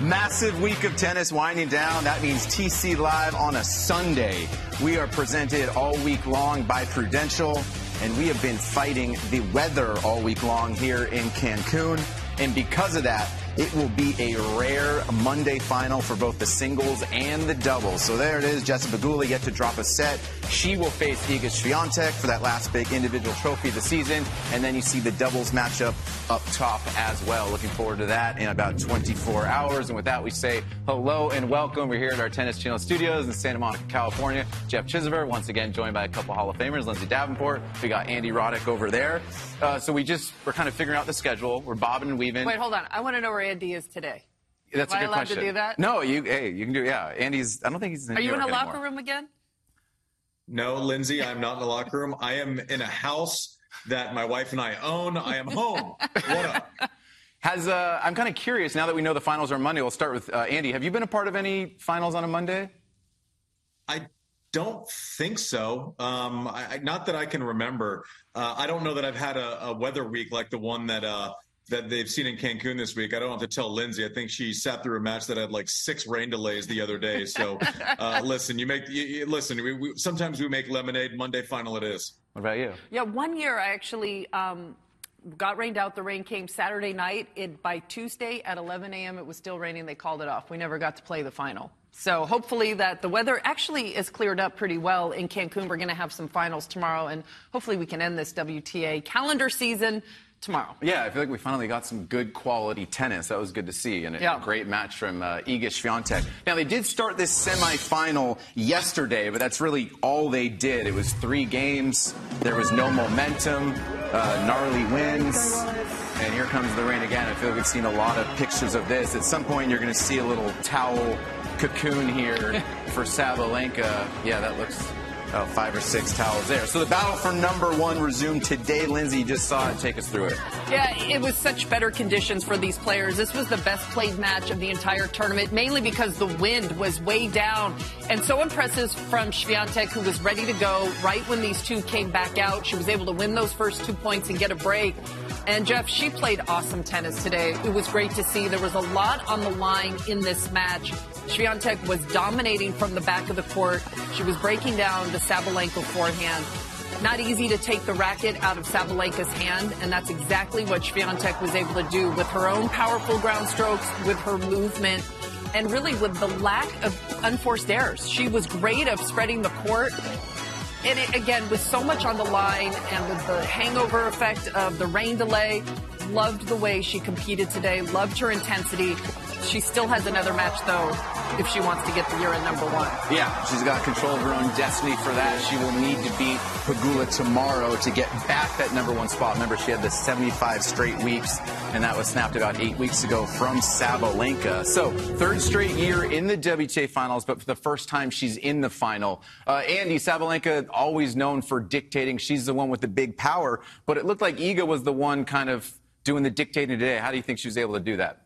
Massive week of tennis winding down. That means TC Live on a Sunday. We are presented all week long by Prudential, and we have been fighting the weather all week long here in Cancun. And because of that, it will be a rare Monday final for both the singles and the doubles. So there it is. Jessica Pegula yet to drop a set. She will face Iga Swiatek for that last big individual trophy of the season. And then you see the doubles matchup up top as well. Looking forward to that in about 24 hours. And with that, we say hello and welcome. We're here at our Tennis Channel studios in Santa Monica, California. Geoff Chizever, once again, joined by a couple Hall of Famers, Lindsay Davenport. We got Andy Roddick over there. Uh, so we just, we're kind of figuring out the schedule. We're bobbing and weaving. Wait, hold on. I want to know where Andy is today. That's Am a I good allowed question. to do that? No, you. Hey, you can do. Yeah, Andy's. I don't think he's. In Are New you in a York locker anymore. room again? No, Lindsay, I'm not in the locker room. I am in a house that my wife and I own. I am home. What up? Has uh, I'm kind of curious now that we know the finals are Monday. We'll start with uh, Andy. Have you been a part of any finals on a Monday? I don't think so. Um, I, I, not that I can remember. Uh, I don't know that I've had a, a weather week like the one that uh, that they've seen in Cancun this week. I don't have to tell Lindsay. I think she sat through a match that had like six rain delays the other day. So uh, listen, you make you, you, listen. We, we, sometimes we make lemonade. Monday final it is. What about you? Yeah, one year I actually um, got rained out. The rain came Saturday night. It by Tuesday at 11 a.m. it was still raining. They called it off. We never got to play the final. So hopefully that the weather actually is cleared up pretty well in Cancun. We're going to have some finals tomorrow, and hopefully we can end this WTA calendar season tomorrow. Yeah, I feel like we finally got some good quality tennis. That was good to see, and a Yeah. great match from uh, Iga Swiatek. Now they did start this semifinal yesterday, but that's really all they did. It was three games. There was no momentum. Uh, gnarly wins. And here comes the rain again. I feel like we've seen a lot of pictures of this. At some point, you're going to see a little towel cocoon here for Sabalenka. Yeah, that looks about five or six towels there. So the battle for number one resumed today. Lindsay, you just saw it. Take us through it. Yeah, it was such better conditions for these players. This was the best played match of the entire tournament, mainly because the wind was way down. And so impressive from Swiatek, who was ready to go right when these two came back out. She was able to win those first two points and get a break. And Geoff, she played awesome tennis today. It was great to see. There was a lot on the line in this match. Swiatek was dominating from the back of the court. She was breaking down the Sabalenka forehand. Not easy to take the racket out of Sabalenka's hand, and that's exactly what Swiatek was able to do with her own powerful ground strokes, with her movement, and really with the lack of unforced errors. She was great of spreading the court. And it, again, with so much on the line and with the hangover effect of the rain delay, loved the way she competed today, loved her intensity. She still has another match, though, if she wants to get the year at number one. Yeah, she's got control of her own destiny for that. She will need to beat Pegula tomorrow to get back that number one spot. Remember, she had the 75 straight weeks, and that was snapped about eight weeks ago from Sabalenka. So, third straight year in the WTA finals, but for the first time she's in the final. Uh, Andy, Sabalenka, always known for dictating. She's the one with the big power, but it looked like Iga was the one kind of doing the dictating today. How do you think she was able to do that?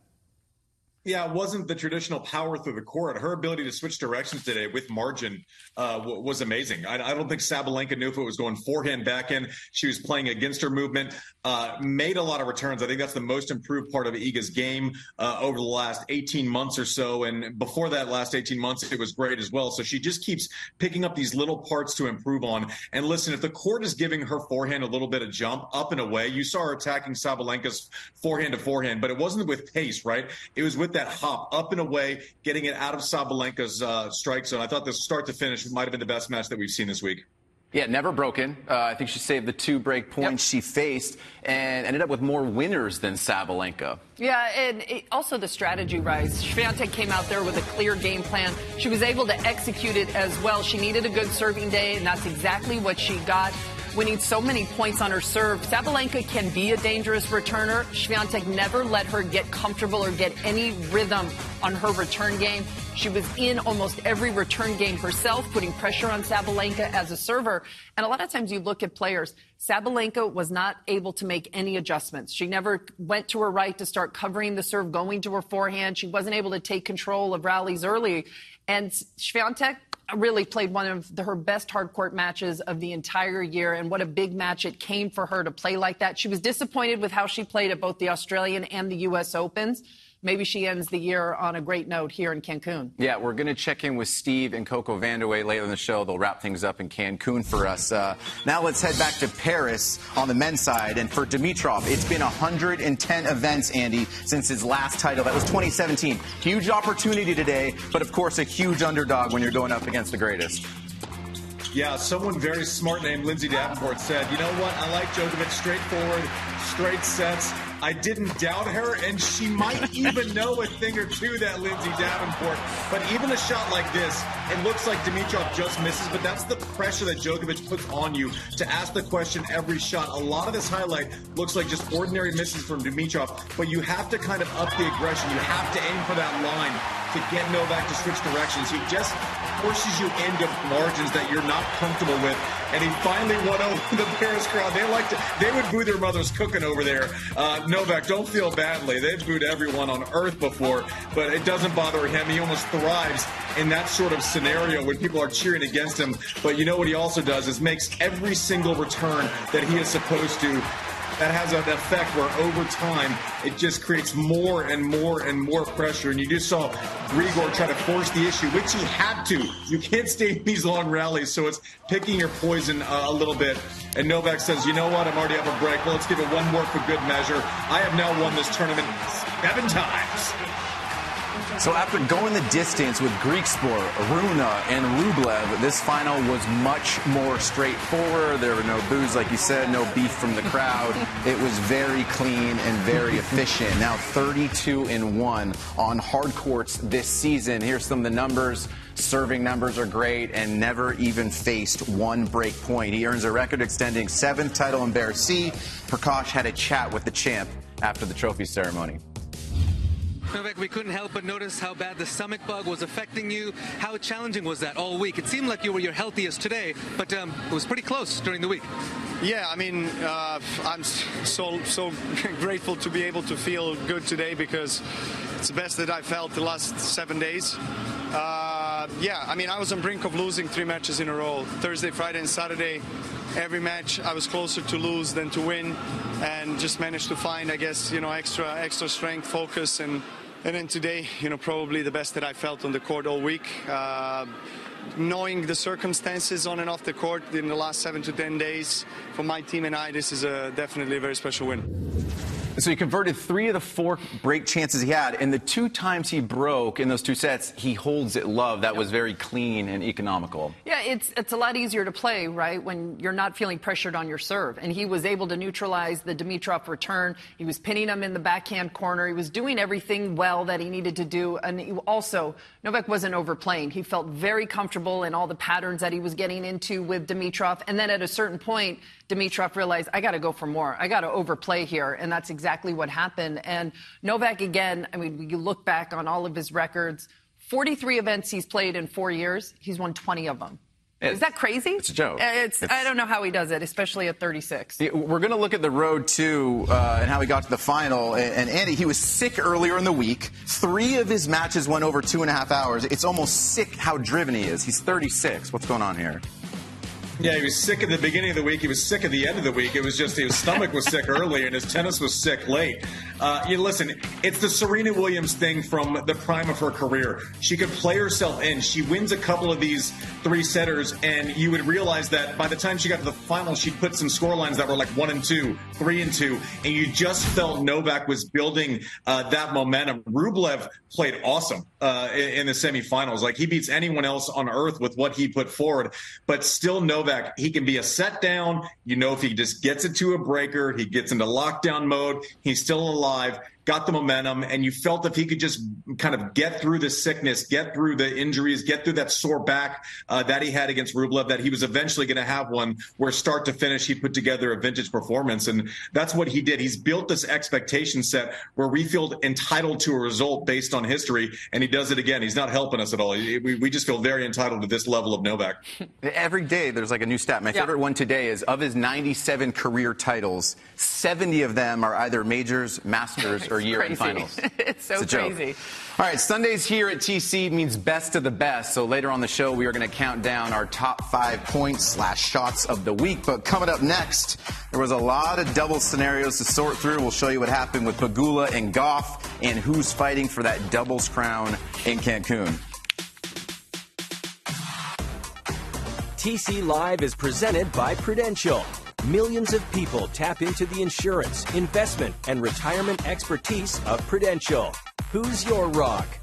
Yeah, it wasn't the traditional power through the court. Her ability to switch directions today with margin uh, was amazing. I, I don't think Sabalenka knew if it was going forehand, backhand. She was playing against her movement. Uh, made a lot of returns. I think that's the most improved part of Iga's game uh, over the last 18 months or so. And before that last 18 months, it was great as well. So she just keeps picking up these little parts to improve on. And listen, if the court is giving her forehand a little bit of jump up and away, you saw her attacking Sabalenka's forehand to forehand, but it wasn't with pace, right? It was with that hop up and away, getting it out of Sabalenka's uh, strike zone. I thought the start to finish might have been the best match that we've seen this week. Yeah, never broken. Uh, I think she saved the two break points she faced and ended up with more winners than Sabalenka. Yeah, and it, also the strategy rise. Swiatek came out there with a clear game plan. She was able to execute it as well. She needed a good serving day, and that's exactly what she got. Winning so many points on her serve. Sabalenka can be a dangerous returner. Swiatek never let her get comfortable or get any rhythm on her return game. She was in almost every return game herself, putting pressure on Sabalenka as a server. And a lot of times you look at players, Sabalenka was not able to make any adjustments. She never went to her right to start covering the serve, going to her forehand. She wasn't able to take control of rallies early. And Swiatek really played one of the, her best hard court matches of the entire year, and what a big match it came for her to play like that. She was disappointed with how she played at both the Australian and the U.S. Opens maybe she ends the year on a great note here in Cancun. Yeah, we're going to check in with Steve and Coco Vandeweghe later in the show. They'll wrap things up in Cancun for us. Uh, now let's head back to Paris on the men's side. And for Dimitrov, it's been 110 events, Andy, since his last title. That was 2017. Huge opportunity today, but of course, a huge underdog when you're going up against the greatest. Yeah, someone very smart named Lindsay Davenport said, you know what? I like Djokovic straightforward, straight sets. I didn't doubt her, and she might even know a thing or two, that Lindsay Davenport. But even a shot like this, it looks like Dimitrov just misses, but that's the pressure that Djokovic puts on you to ask the question every shot. A lot of this highlight looks like just ordinary misses from Dimitrov, but you have to kind of up the aggression. You have to aim for that line to get Novak to switch directions. He just forces you into margins that you're not comfortable with. And he finally won over the Paris crowd. They like to, they would boo their mother's cooking over there. Uh, Novak, don't feel badly. They've booed everyone on earth before, but it doesn't bother him. He almost thrives in that sort of scenario when people are cheering against him. But you know what he also does is makes every single return that he is supposed to that has an effect where over time it just creates more and more and more pressure. And you just saw Grigor try to force the issue, which he had to. You can't stay in these long rallies, so it's picking your poison uh, a little bit. And Novak says, you know what, I'm already up a break. Well, let's give it one more for good measure. I have now won this tournament seven times. So after going the distance with Griekspoor, Rune, and Rublev, this final was much more straightforward. There were no boos, like you said, no beef from the crowd. It was very clean and very efficient. Now 32 and 1 on hard courts this season. Here's some of the numbers. Serving numbers are great and never even faced one break point. He earns a record extending seventh title in Bercy. Prakash had a chat with the champ after the trophy ceremony. Novak, we couldn't help but notice how bad the stomach bug was affecting you. How challenging was that all week? It seemed like you were your healthiest today, but um, it was pretty close during the week. Yeah, I mean, uh, I'm so so grateful to be able to feel good today because it's the best that I felt the last seven days. Uh, yeah, I mean, I was on brink of losing three matches in a row. Thursday, Friday, and Saturday. Every match I was closer to lose than to win, and just managed to find, I guess, you know, extra extra strength, focus, and and then today, you know, probably the best that I felt on the court all week. Uh, knowing the circumstances on and off the court in the last seven to ten days, for my team and I, this is a, definitely a very special win. So he converted three of the four break chances he had, and the two times he broke in those two sets, he holds it love. That was very clean and economical. Yeah, it's it's a lot easier to play, right, when you're not feeling pressured on your serve. And he was able to neutralize the Dimitrov return. He was pinning him in the backhand corner. He was doing everything well that he needed to do. And he also, Novak wasn't overplaying. He felt very comfortable in all the patterns that he was getting into with Dimitrov. And then at a certain point, Dimitrov realized, I got to go for more. I got to overplay here. And that's exactly what happened. And Novak, again, I mean, you look back on all of his records 43 events he's played in four years, he's won 20 of them. Is that crazy? It's a joke. Uh, it's, it's, I don't know how he does it, especially at 36. We're going to look at the road too uh, and how he got to the final. And, and, Andy, he was sick earlier in the week. Three of his matches went over two and a half hours. It's almost sick how driven he is. He's 36. What's going on here? Yeah, he was sick at the beginning of the week. He was sick at the end of the week. It was just his stomach was sick early and his tennis was sick late. Uh, you listen, it's the Serena Williams thing from the prime of her career. She could play herself in. She wins a couple of these three setters, and you would realize that by the time she got to the final, she'd put some score lines that were like one and two, three and two, and you just felt Novak was building uh, that momentum. Rublev played awesome uh, in, in, the semifinals. Like he beats anyone else on earth with what he put forward, but still Novak, he can be a set down. You know, if he just gets it to a breaker, he gets into lockdown mode, he's still alive five got the momentum, and you felt if he could just kind of get through the sickness, get through the injuries, get through that sore back uh, that he had against Rublev, that he was eventually going to have one where start to finish he put together a vintage performance, and that's what he did. He's built this expectation set where we feel entitled to a result based on history, and he does it again. He's not helping us at all. We, we just feel very entitled to this level of Novak. Every day there's like a new stat. My yeah. favorite one today is of his 97 career titles, 70 of them are either majors, masters, or year-end finals. it's so it's crazy. Joke. All right, Sundays here at TC means best of the best. So later on the show, we are going to count down our top five points slash shots of the week. But coming up next, there was a lot of double scenarios to sort through. We'll show you what happened with Pegula and Gauff and who's fighting for that doubles crown in Cancun. TC Live is presented by Prudential. Millions of people tap into the insurance, investment, and retirement expertise of Prudential. Who's Your Rock?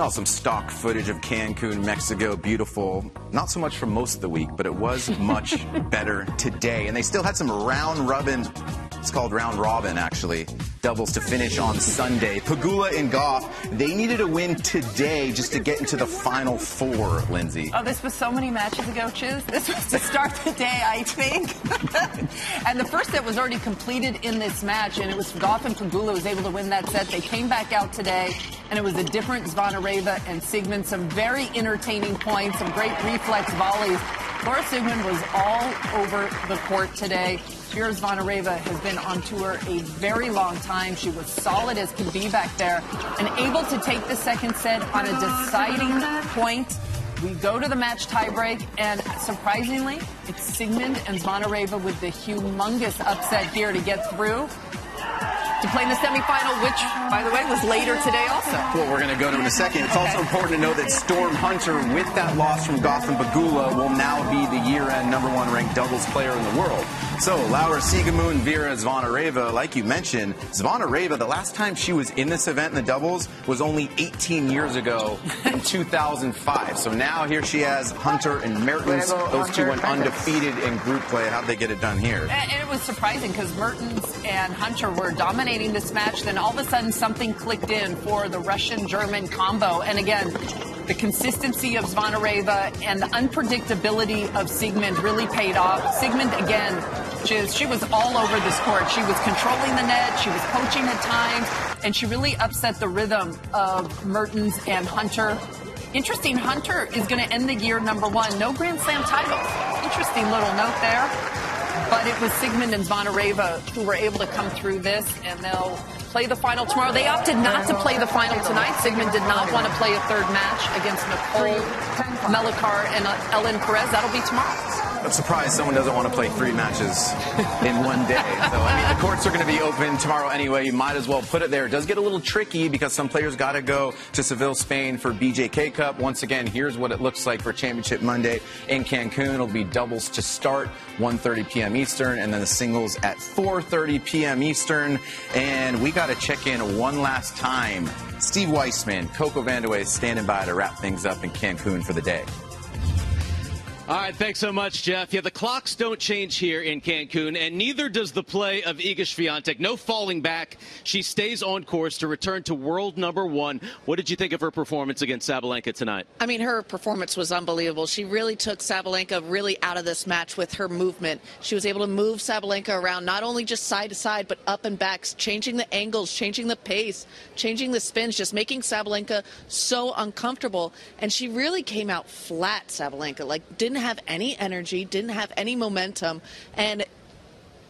Oh, some stock footage of Cancun, Mexico. Beautiful. Not so much for most of the week, but it was much better today. And they still had some round robin it's called round robin, actually. Doubles to finish on Sunday. Pegula and Gauff, they needed a win today just to get into the final four, Lindsay. Oh, this was so many matches ago, Chiz. This was to start the day, I think. and the first set was already completed in this match, and it was Gauff and Pegula was able to win that set. They came back out today, and it was a different Zvonareva and Siegemund. Some very entertaining points, some great reflex volleys. Laura Siegemund was all over the court today. Vera Zvonareva has been on tour a very long time. She was solid as can be back there and able to take the second set on a deciding point. We go to the match tiebreak, and surprisingly, it's Siegemund and Zvonareva with the humongous upset here to get through to play in the semifinal, which, by the way, was later today also. Well, we're going to go to in a second. It's okay. also important to know that Storm Hunter, with that loss from Gotham Pegula, will now be the year-end number one ranked doubles player in the world. So, Laura Siegemund, Vera Zvonareva, like you mentioned, Zvonareva, the last time she was in this event in the doubles was only 18 years ago in 2005. So now here she has Hunter and Mertens. Those two went undefeated in group play. How'd they get it done here? And it was surprising because Mertens and Hunter were dominating this match. Then all of a sudden, something clicked in for the Russian German combo. And again, the consistency of Zvonareva and the unpredictability of Siegemund really paid off. Siegemund, again, she, she was all over this court. She was controlling the net, she was poaching at times, and she really upset the rhythm of Mertens and Hunter. Interesting, Hunter is going to end the year number one. No Grand Slam titles. Interesting little note there. But it was Siegemund and Zvonareva who were able to come through this, and they'll play the final tomorrow. They opted not to play the final tonight. Siegemund did not want to play a third match against Nicole Melichar and uh, Ellen Perez. That'll be tomorrow. I'm surprised someone doesn't want to play three matches in one day. So, I mean, the courts are going to be open tomorrow anyway. You might as well put it there. It does get a little tricky because some players got to go to Seville, Spain for BJK Cup. Once again, here's what it looks like for Championship Monday in Cancun. It'll be doubles to start 1.30 p.m. Eastern and then the singles at 4.30 p.m. Eastern. And we got to check in one last time. Steve Weissman, Coco Vandeweghe standing by to wrap things up in Cancun for the day. All right, thanks so much, Geoff. Yeah, the clocks don't change here in Cancun, and neither does the play of Iga Swiatek. No falling back. She stays on course to return to world number one. What did you think of her performance against Sabalenka tonight? I mean, her performance was unbelievable. She really took Sabalenka really out of this match with her movement. She was able to move Sabalenka around, not only just side to side, but up and back, changing the angles, changing the pace, changing the spins, just making Sabalenka so uncomfortable. And she really came out flat, Sabalenka. Like, didn't didn't have any energy, didn't have any momentum, and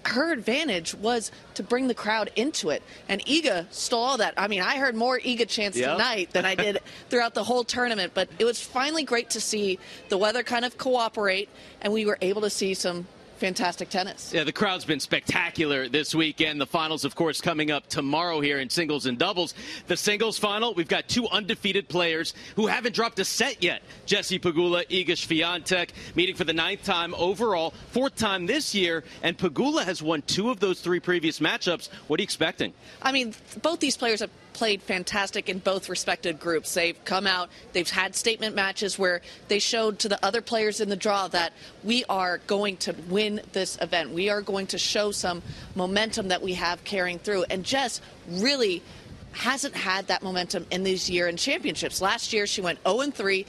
her advantage was to bring the crowd into it. And Iga stole all that. I mean, I heard more Iga chants yep. tonight than I did throughout the whole tournament. But it was finally great to see the weather kind of cooperate, and we were able to see some fantastic tennis. Yeah, the crowd's been spectacular this weekend. The finals, of course, coming up tomorrow here in singles and doubles. The singles final, we've got two undefeated players who haven't dropped a set yet. Jesse Pegula, Iga Swiatek, meeting for the ninth time overall, fourth time this year, and Pegula has won two of those three previous matchups. What are you expecting? I mean, both these players have played fantastic in both respected groups. They've come out, they've had statement matches where they showed to the other players in the draw that we are going to win this event. We are going to show some momentum that we have carrying through. And Jess really hasn't had that momentum in these year in championships. Last year she went 0 3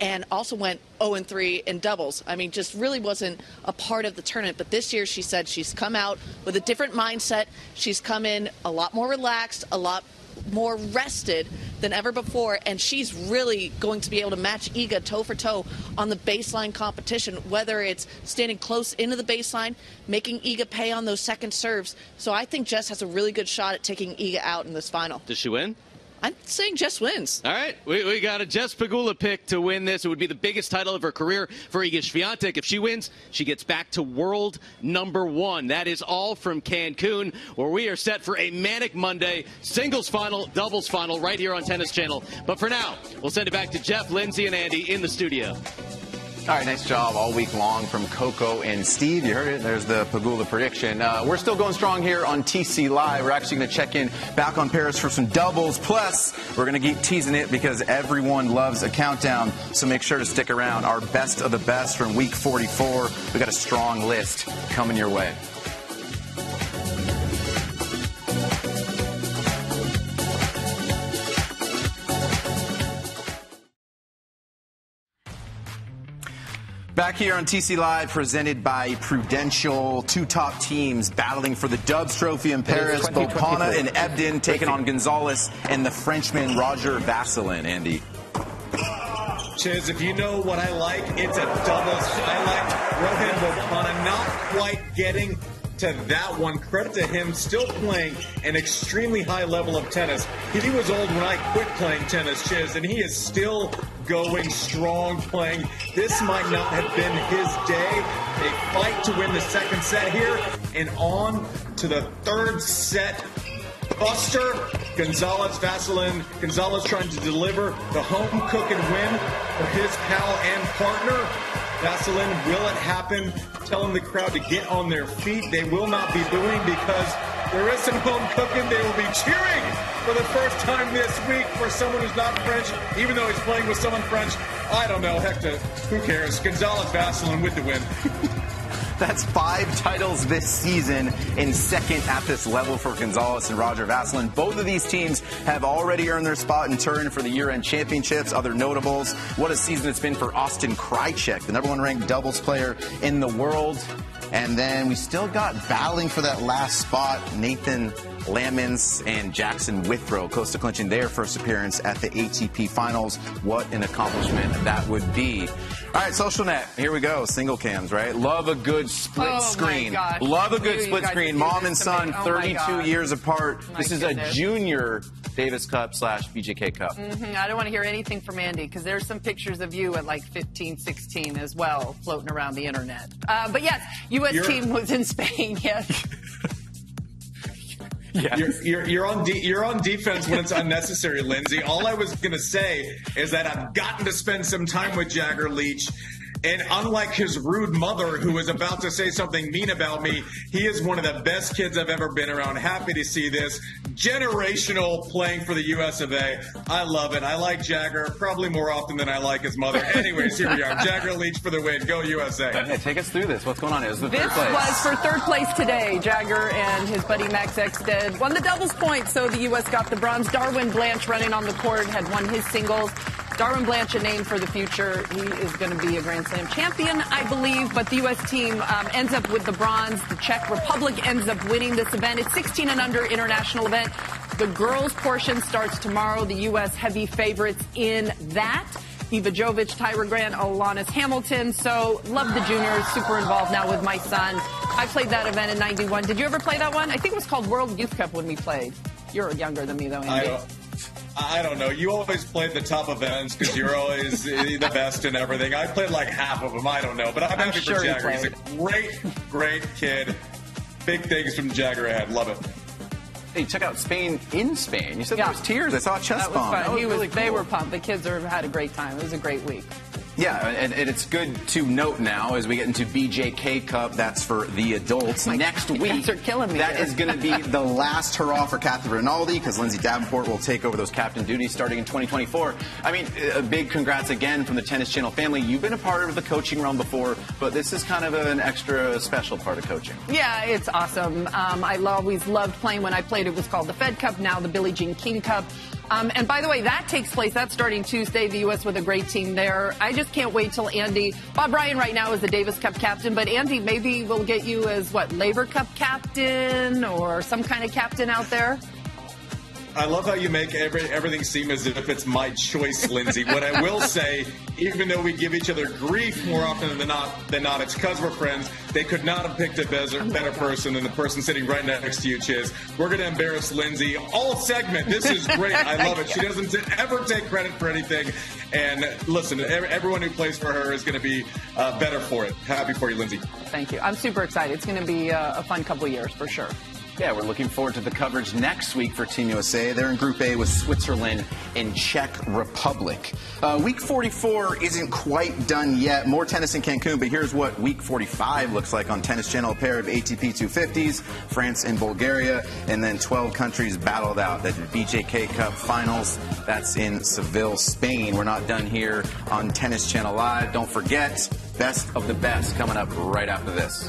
and also went 0 3 in doubles. I mean, just really wasn't a part of the tournament. But this year she said she's come out with a different mindset. She's come in a lot more relaxed, a lot more rested than ever before, and she's really going to be able to match Iga toe for toe on the baseline competition, whether it's standing close into the baseline, making Iga pay on those second serves. So I think Jess has a really good shot at taking Iga out in this final. Does she win? I'm saying Jess wins. All right, we, we got a Jess Pegula pick to win this. It would be the biggest title of her career for Iga Swiatek. If she wins, she gets back to world number one. That is all from Cancun, where we are set for a manic Monday singles final, doubles final, right here on Tennis Channel. But for now, we'll send it back to Geoff, Lindsay, and Andy in the studio. All right, nice job all week long from Coco and Steve. You heard it. There's the Pegula prediction. Uh, we're still going strong here on TC Live. We're actually going to check in back on Paris for some doubles. Plus, we're going to keep teasing it because everyone loves a countdown. So make sure to stick around. Our best of the best from week 44. We got a strong list coming your way. Back here on TC Live, presented by Prudential. Two top teams battling for the Dubs Trophy in Paris. Bopanna and Ebden taking on Gonzalez and the Frenchman Roger Vasselin. Andy. Chiz, if you know what I like, it's a doubles. I like Rohan Bopanna not quite getting to that one. Credit to him, still playing an extremely high level of tennis. He was old when I quit playing tennis, Chiz, and he is still going strong playing. This might not have been his day. They fight to win the second set here, and on to the third set. Buster, Gonzalez, Vasselin. Gonzalez trying to deliver the home cooking win for his pal and partner. Vasselin, will it happen? Telling the crowd to get on their feet. They will not be booing because there is some home cooking. They will be cheering for the first time this week for someone who's not French, even though he's playing with someone French. I don't know. Heck, to, who cares? Gonzalez Vasselin with the win. That's five titles this season in second at this level for Gonzalez and Roger Vasselin. Both of these teams have already earned their spot in turn for the year-end championships. Other notables, what a season it's been for Austin Krajicek, the number one ranked doubles player in the world. And then we still got battling for that last spot, Nathan Lammons and Jackson Withrow, close to clinching their first appearance at the ATP Finals. What an accomplishment that would be. All right, social net. Here we go. Single cams, right? Love a good split Oh, screen. Love a good split screen. Mom and son. Oh, 32 years apart. My this is goodness. a junior Davis Cup slash BJK Cup. Mhm, I don't want to hear anything from Andy because there's some pictures of you at like 15, 16 as well floating around the internet. Uh, but yes, U.S. You're- team was in Spain. Yes. You're, you're, you're on de- you're on defense when it's unnecessary, Lindsay. All I was gonna say is that I've gotten to spend some time with Jagger Leach. And unlike his rude mother, who was about to say something mean about me, he is one of the best kids I've ever been around. Happy to see this. Generational playing for the US of A. I love it. I like Jagger probably more often than I like his mother. Anyways, here we are. Jagger Leach for the win. Go USA. Hey, take us through this. What's going on? It was the This third place. was for third place today. Jagger and his buddy Max Exsted won the doubles point, so the U.S. got the bronze. Darwin Blanch running on the court had won his singles. Darwin Blanch, a name for the future. He is going to be a Grand Slam champion, I believe. But the U.S. team um, ends up with the bronze. The Czech Republic ends up winning this event. It's 16 and under international event. The girls' portion starts tomorrow. The U.S. heavy favorites in that. Eva Jovic, Tyra Grant, Alanis Hamilton. So love the juniors. Super involved now with my son. I played that event in '91. Did you ever play that one? I think it was called World Youth Cup when we played. You're younger than me though, Andy. I, I don't know. You always played the top events because you're always the best in everything. I played like half of them. I don't know, but I'm, I'm happy sure for he Jagger. He's a great, great kid. Big things from Jagger ahead. Love it. Hey, check out Spain in Spain. You said Yeah. there was tears. I saw a chest That was bomb. fun. That was he was, really They were pumped. The kids are, had a great time. It was a great week. Yeah, and, and it's good to note now as we get into BJK Cup. That's for the adults. Next you week, are killing me that is going to be the last hurrah for Catherine Rinaldi because Lindsay Davenport will take over those captain duties starting in 2024. I mean, a big congrats again from the Tennis Channel family. You've been a part of the coaching realm before, but this is kind of an extra special part of coaching. Yeah, it's awesome. Um, I always loved playing when I played. It was called the Fed Cup, now the Billie Jean King Cup. Um, and by the way, that takes place. That's starting Tuesday. The U.S. with a great team there. I just can't wait till Andy. Bob Bryan right now is the Davis Cup captain, but Andy maybe we'll get you as what Laver Cup captain or some kind of captain out there. I love how you make every, everything seem as if it's my choice, Lindsay. what I will say, even though we give each other grief more often than not, than not, it's because we're friends. They could not have picked a better, better person than the person sitting right next to you, Chiz. We're going to embarrass Lindsay all segment. This is great. I love it. She doesn't t- ever take credit for anything. And listen, ev- everyone who plays for her is going to be uh, better for it. Happy for you, Lindsay. Thank you. I'm super excited. It's going to be uh, a fun couple years for sure. Yeah, we're looking forward to the coverage next week for Team USA. They're in Group A with Switzerland and Czech Republic. Uh, week 44 isn't quite done yet. More tennis in Cancun, but here's what Week 45 looks like on Tennis Channel. A pair of ATP 250s, France and Bulgaria, and then 12 countries battled out. The BJK Cup Finals, that's in Seville, Spain. We're not done here on Tennis Channel Live. Don't forget, best of the best coming up right after this.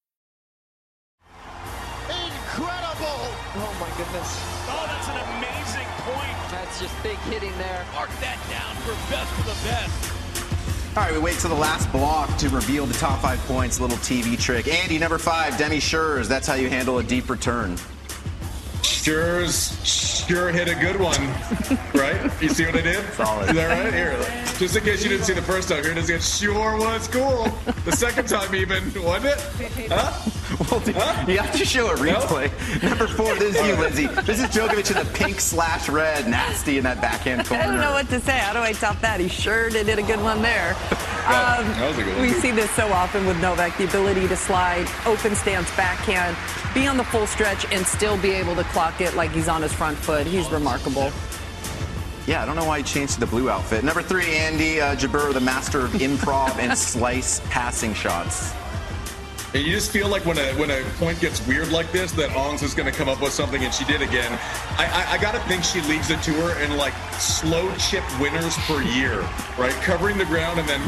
Oh my goodness. Oh, that's an amazing point. That's just big hitting there. Mark that down for best of the best. All right, we wait till the last block to reveal the top five points. Little TV trick. Andy, number five, Demi Schuurs. That's how you handle a deep return. Sure's sure hit a good one, right? You see what I did? Solid. Is that right? Here, just in case you didn't see the first time, here it is again. Sure was cool. The second time even, wasn't it? Huh? Well, you have to show a replay. Number four, this is you, Lindsay. This is Djokovic in the pink slash red, nasty in that backhand corner. I don't know what to say. How do I top that? He sure did a good one there. Yeah, that was a good one. We see this so often with Novak, the ability to slide, open stance backhand, be on the full stretch, and still be able to clock it like he's on his front foot. He's remarkable. Yeah, I don't know why he changed to the blue outfit. Number three, Andy uh, Jabeur, the master of improv and slice passing shots. And you just feel like when a when a point gets weird like this, that Ons is going to come up with something, and she did again. I, I, I got to think she leads the tour in like slow chip winners per year, right? Covering the ground and then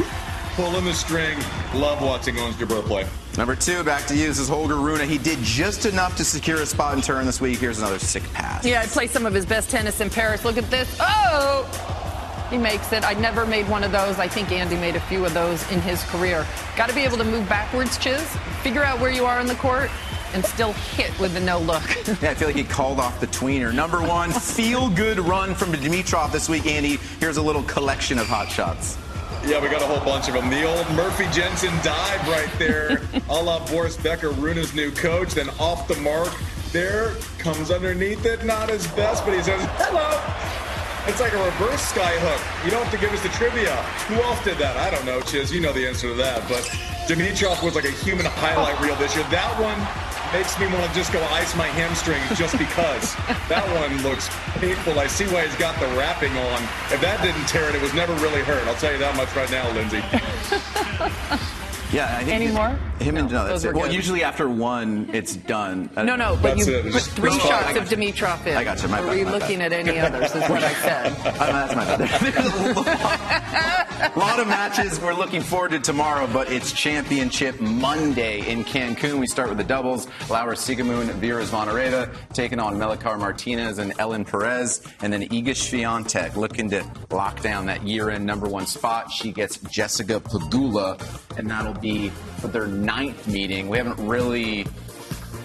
pulling the string. Love watching Ons Jabeur play. Number two, back to you. This is Holger Rune. He did just enough to secure a spot in turn this week. Here's another sick pass. Yeah, I played some of his best tennis in Paris. Look at this. Oh! He makes it. I never made one of those. I think Andy made a few of those in his career. Got to be able to move backwards, Chiz. Figure out where you are in the court and still hit with the no look. Yeah, I feel like he called off the tweener. Number one, feel good run from Dimitrov this week, Andy. Here's a little collection of hot shots. Yeah, we got a whole bunch of them. The old Murphy Jensen dive right there, a la Boris Becker, Rune's new coach. Then off the mark, there comes underneath it. Not his best, but he says, hello. It's like a reverse skyhook. You don't have to give us the trivia. Who else did that? I don't know, Chiz. You know the answer to that. But Dimitrov was like a human highlight reel this year. That one makes me want to just go ice my hamstrings just because. that one looks painful. I see why he's got the wrapping on. If that didn't tear it, it was never really hurt. I'll tell you that much right now, Lindsay. Yeah, I think Any more? Him and no, that's it. Well, usually after one, it's done. Uh, no, no, but you put three shots of. Dimitrov in. I got you. My bad, we looking at any others? Is what I said. Oh, that's my bad. a lot of matches we're looking forward to tomorrow, but it's Championship Monday in Cancun. We start with the doubles. Laura Siegemund, Vera Zvonareva taking on Melichar Martinez and Ellen Perez. And then Iga Swiatek looking to lock down that year-end number one spot. She gets Jessica Pegula, and that'll be for their ninth meeting. We haven't really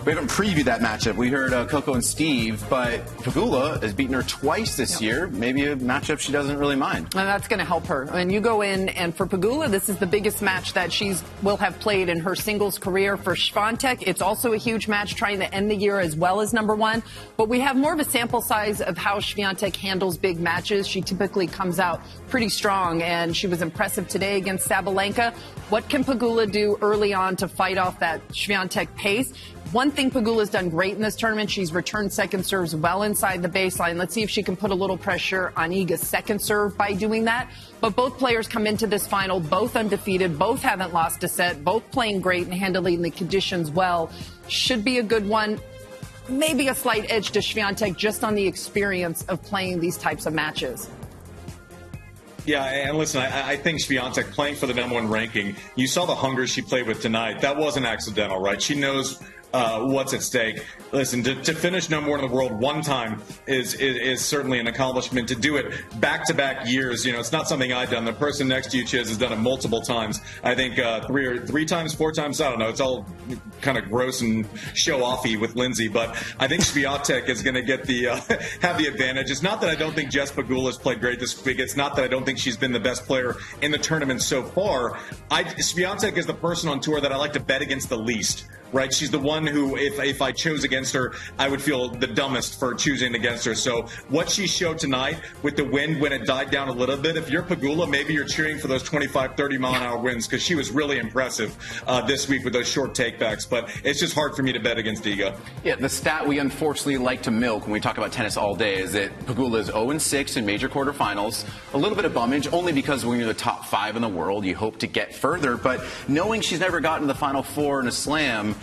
we haven't previewed that matchup. We heard uh, Coco and Steve, but Pegula has beaten her twice this year. Maybe a matchup she doesn't really mind. And that's going to help her. And you go in, and for Pegula, this is the biggest match that she's will have played in her singles career. For Swiatek, it's also a huge match, trying to end the year as well as number one. But we have more of a sample size of how Swiatek handles big matches. She typically comes out pretty strong, and she was impressive today against Sabalenka. What can Pegula do early on to fight off that Swiatek pace? One thing Pegula's done great in this tournament, she's returned second serves well inside the baseline. Let's see if she can put a little pressure on Iga's second serve by doing that. But both players come into this final both undefeated, both haven't lost a set, both playing great and handling the conditions well. Should be a good one. Maybe a slight edge to Swiatek just on the experience of playing these types of matches. Yeah, and listen, I, I think Swiatek playing for the number one ranking, you saw the hunger she played with tonight. That wasn't accidental, right? She knows uh, what's at stake. Listen, to, to finish number one in the world one time is, is is certainly an accomplishment. To do it back to back years, you know, it's not something I've done. The person next to you, Chiz, has done it multiple times. I think uh, three or three times, four times. I don't know. It's all kind of gross and show offy with Lindsay, but I think Swiatek is going to get the uh, have the advantage. It's not that I don't think Jess Pegula has played great this week. It's not that I don't think she's been the best player in the tournament so far. I Swiatek is the person on tour that I like to bet against the least right? She's the one who, if, if I chose against her, I would feel the dumbest for choosing against her. So what she showed tonight with the wind when it died down a little bit, if you're Pegula, maybe you're cheering for those 25, 30 mile an hour winds because she was really impressive uh, this week with those short takebacks. But it's just hard for me to bet against Iga. Yeah, the stat we unfortunately like to milk when we talk about tennis all day is that Pegula is 0 6 in major quarterfinals. A little bit of bummage, only because when you're the top five in the world, you hope to get further. But knowing she's never gotten to the final four in a slam,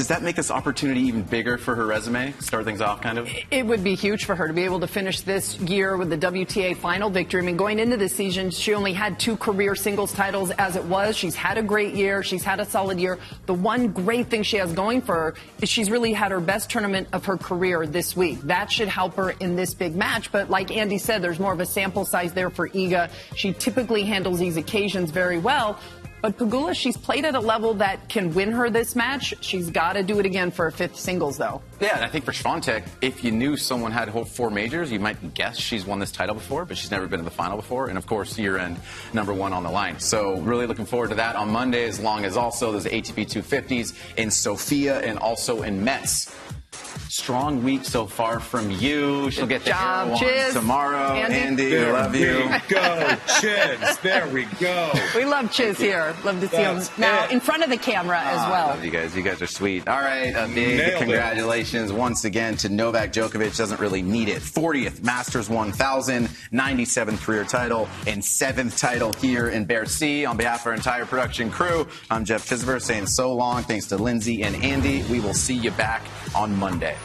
does that make this opportunity even bigger for her resume? Start things off, kind of? It would be huge for her to be able to finish this year with the WTA final victory. I mean, going into this season, she only had two career singles titles as it was. She's had a great year. She's had a solid year. The one great thing she has going for her is she's really had her best tournament of her career this week. That should help her in this big match. But like Andy said, there's more of a sample size there for Iga. She typically handles these occasions very well. But Pegula, she's played at a level that can win her this match. She's got to do it again for a fifth singles, though. Yeah, and I think for Swiatek, if you knew someone had four majors, you might guess she's won this title before, but she's never been in the final before. And of course, year end number one on the line. So really looking forward to that on Monday, as long as also there's ATP 250s in Sofia and also in Metz. Strong week so far from you. She'll get the job, hair on tomorrow. Andy. Andy, we love you. we go, Chiz. There we go. We love Chiz here. Love to see That's him now it. in front of the camera as Ah, I well. love you guys. You guys are sweet. All right, a big Nailed it. congratulations once again to Novak Djokovic. Doesn't really need it. 40th Masters 1000, 97th career title, and seventh title here in Bercy. On behalf of our entire production crew, I'm Geoff Chizever saying so long. Thanks to Lindsay and Andy. We will see you back on Monday.